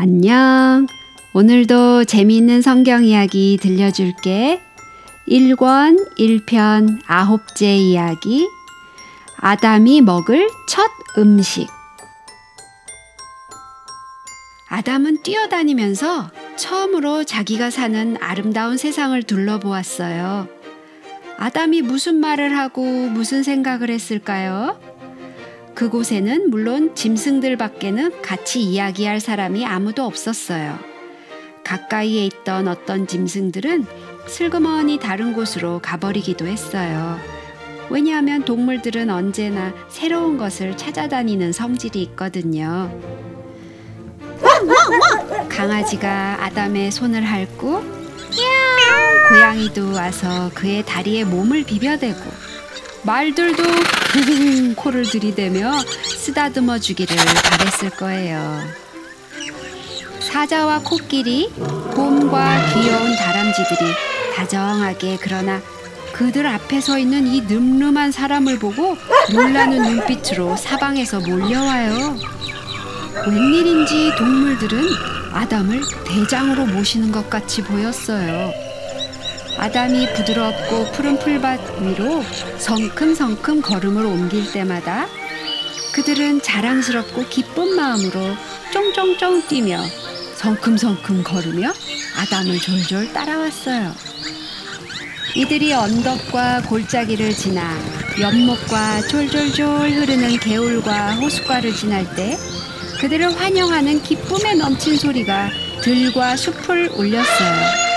안녕. 오늘도 재미있는 성경 이야기 들려줄게. 1권 1편 아홉째 이야기. 아담이 먹을 첫 음식. 아담은 뛰어다니면서 처음으로 자기가 사는 아름다운 세상을 둘러보았어요. 아담이 무슨 말을 하고 무슨 생각을 했을까요? 그곳에는 물론 짐승들 밖에는 같이 이야기할 사람이 아무도 없었어요. 가까이에 있던 어떤 짐승들은 슬그머니 다른 곳으로 가버리기도 했어요. 왜냐하면 동물들은 언제나 새로운 것을 찾아다니는 성질이 있거든요. 강아지가 아담의 손을 핥고 고양이도 와서 그의 다리에 몸을 비벼대고 말들도 코를 들이대며 쓰다듬어 주기를 바랬을 거예요. 사자와 코끼리, 곰과 귀여운 다람쥐들이 다정하게 그러나 그들 앞에 서 있는 이 늠름한 사람을 보고 놀라는 눈빛으로 사방에서 몰려와요. 웬일인지 동물들은 아담을 대장으로 모시는 것 같이 보였어요. 아담이 부드럽고 푸른 풀밭 위로 성큼성큼 걸음을 옮길 때마다 그들은 자랑스럽고 기쁜 마음으로 쫑쫑쫑 뛰며 성큼성큼 걸으며 아담을 졸졸 따라왔어요. 이들이 언덕과 골짜기를 지나 연못과 졸졸졸 흐르는 개울과 호숫가를 지날 때 그들을 환영하는 기쁨에 넘친 소리가 들과 숲을 울렸어요.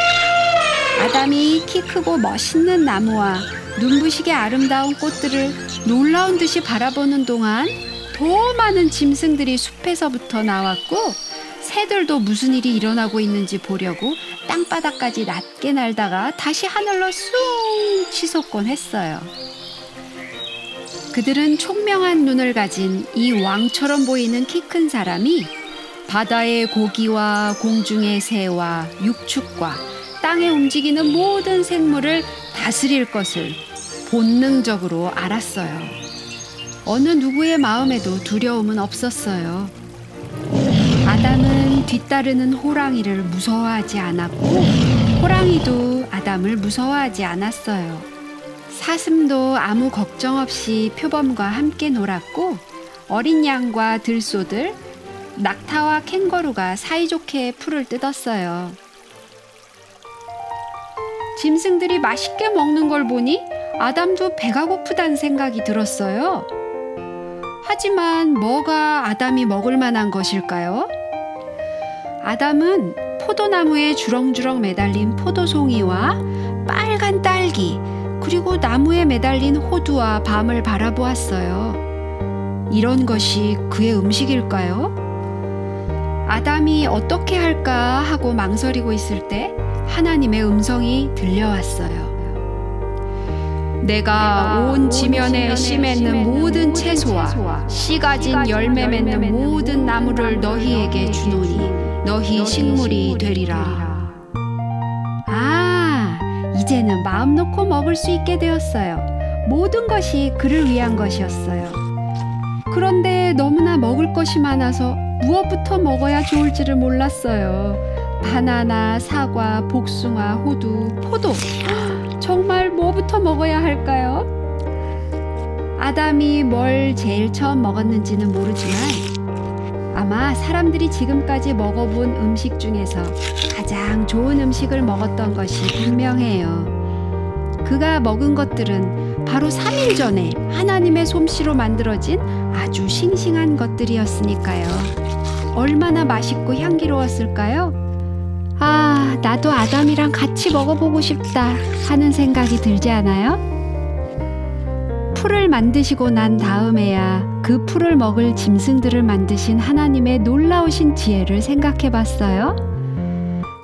아담이 키 크고 멋있는 나무와 눈부시게 아름다운 꽃들을 놀라운 듯이 바라보는 동안 더 많은 짐승들이 숲에서부터 나왔고 새들도 무슨 일이 일어나고 있는지 보려고 땅바닥까지 낮게 날다가 다시 하늘로 쑥 치솟곤 했어요. 그들은 총명한 눈을 가진 이 왕처럼 보이는 키 큰 사람이 바다의 고기와 공중의 새와 육축과 땅에 움직이는 모든 생물을 다스릴 것을 본능적으로 알았어요. 어느 누구의 마음에도 두려움은 없었어요. 아담은 뒤따르는 호랑이를 무서워하지 않았고, 호랑이도 아담을 무서워하지 않았어요. 사슴도 아무 걱정 없이 표범과 함께 놀았고, 어린 양과 들소들, 낙타와 캥거루가 사이좋게 풀을 뜯었어요. 짐승들이 맛있게 먹는 걸 보니 아담도 배가 고프다는 생각이 들었어요. 하지만 뭐가 아담이 먹을 만한 것일까요? 아담은 포도나무에 주렁주렁 매달린 포도송이와 빨간 딸기, 그리고 나무에 매달린 호두와 밤을 바라보았어요. 이런 것이 그의 음식일까요? 아담이 어떻게 할까 하고 망설이고 있을 때 하나님의 음성이 들려왔어요. 내가 온 지면에 씨 맺는 모든 채소와 씨 가진 열매 맺는 모든 나무를 너희에게 주노니 너희 식물이 되리라. 아, 이제는 마음 놓고 먹을 수 있게 되었어요. 모든 것이 그를 위한 것이었어요. 그런데 너무나 먹을 것이 많아서 무엇부터 먹어야 좋을지를 몰랐어요. 바나나, 사과, 복숭아, 호두, 포도. 정말 뭐부터 먹어야 할까요? 아담이 뭘 제일 처음 먹었는지는 모르지만 아마 사람들이 지금까지 먹어본 음식 중에서 가장 좋은 음식을 먹었던 것이 분명해요. 그가 먹은 것들은 바로 3일 전에 하나님의 솜씨로 만들어진 아주 싱싱한 것들이었으니까요. 얼마나 맛있고 향기로웠을까요? 아, 나도 아담이랑 같이 먹어보고 싶다 하는 생각이 들지 않아요? 풀을 만드시고 난 다음에야 그 풀을 먹을 짐승들을 만드신 하나님의 놀라우신 지혜를 생각해 봤어요.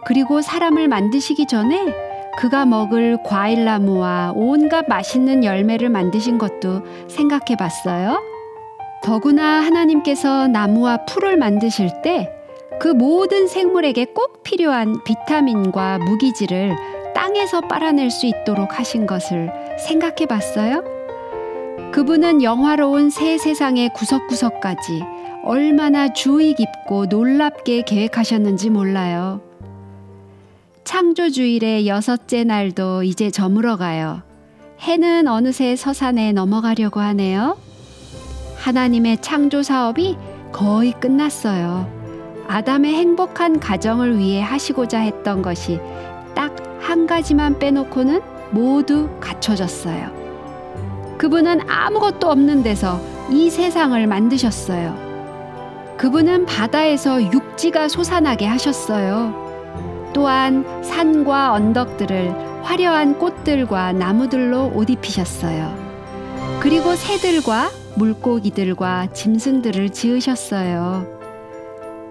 그리고 사람을 만드시기 전에 그가 먹을 과일나무와 온갖 맛있는 열매를 만드신 것도 생각해 봤어요. 더구나 하나님께서 나무와 풀을 만드실 때 그 모든 생물에게 꼭 필요한 비타민과 무기질을 땅에서 빨아낼 수 있도록 하신 것을 생각해 봤어요? 그분은 영화로운 새 세상의 구석구석까지 얼마나 주의 깊고 놀랍게 계획하셨는지 몰라요. 창조주일의 여섯째 날도 이제 저물어가요. 해는 어느새 서산에 넘어가려고 하네요. 하나님의 창조 사업이 거의 끝났어요. 아담의 행복한 가정을 위해 하시고자 했던 것이 딱 한 가지만 빼놓고는 모두 갖춰졌어요. 그분은 아무것도 없는 데서 이 세상을 만드셨어요. 그분은 바다에서 육지가 솟아나게 하셨어요. 또한 산과 언덕들을 화려한 꽃들과 나무들로 옷 입히셨어요. 그리고 새들과 물고기들과 짐승들을 지으셨어요.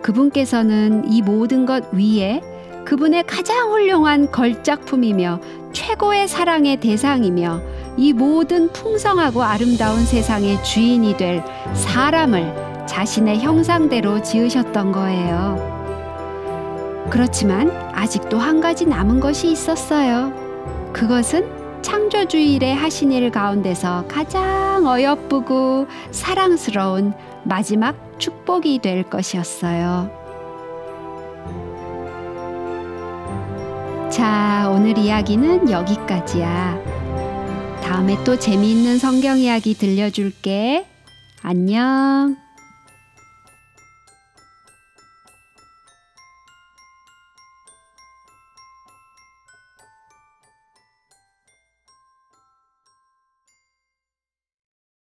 그분께서는 이 모든 것 위에 그분의 가장 훌륭한 걸작품이며 최고의 사랑의 대상이며 이 모든 풍성하고 아름다운 세상의 주인이 될 사람을 자신의 형상대로 지으셨던 거예요. 그렇지만 아직도 한 가지 남은 것이 있었어요. 그것은 창조주일에 하신 일 가운데서 가장 어여쁘고 사랑스러운 마지막 축복이 될 것이었어요. 자, 오늘 이야기는 여기까지야. 다음에 또 재미있는 성경 이야기 들려줄게. 안녕.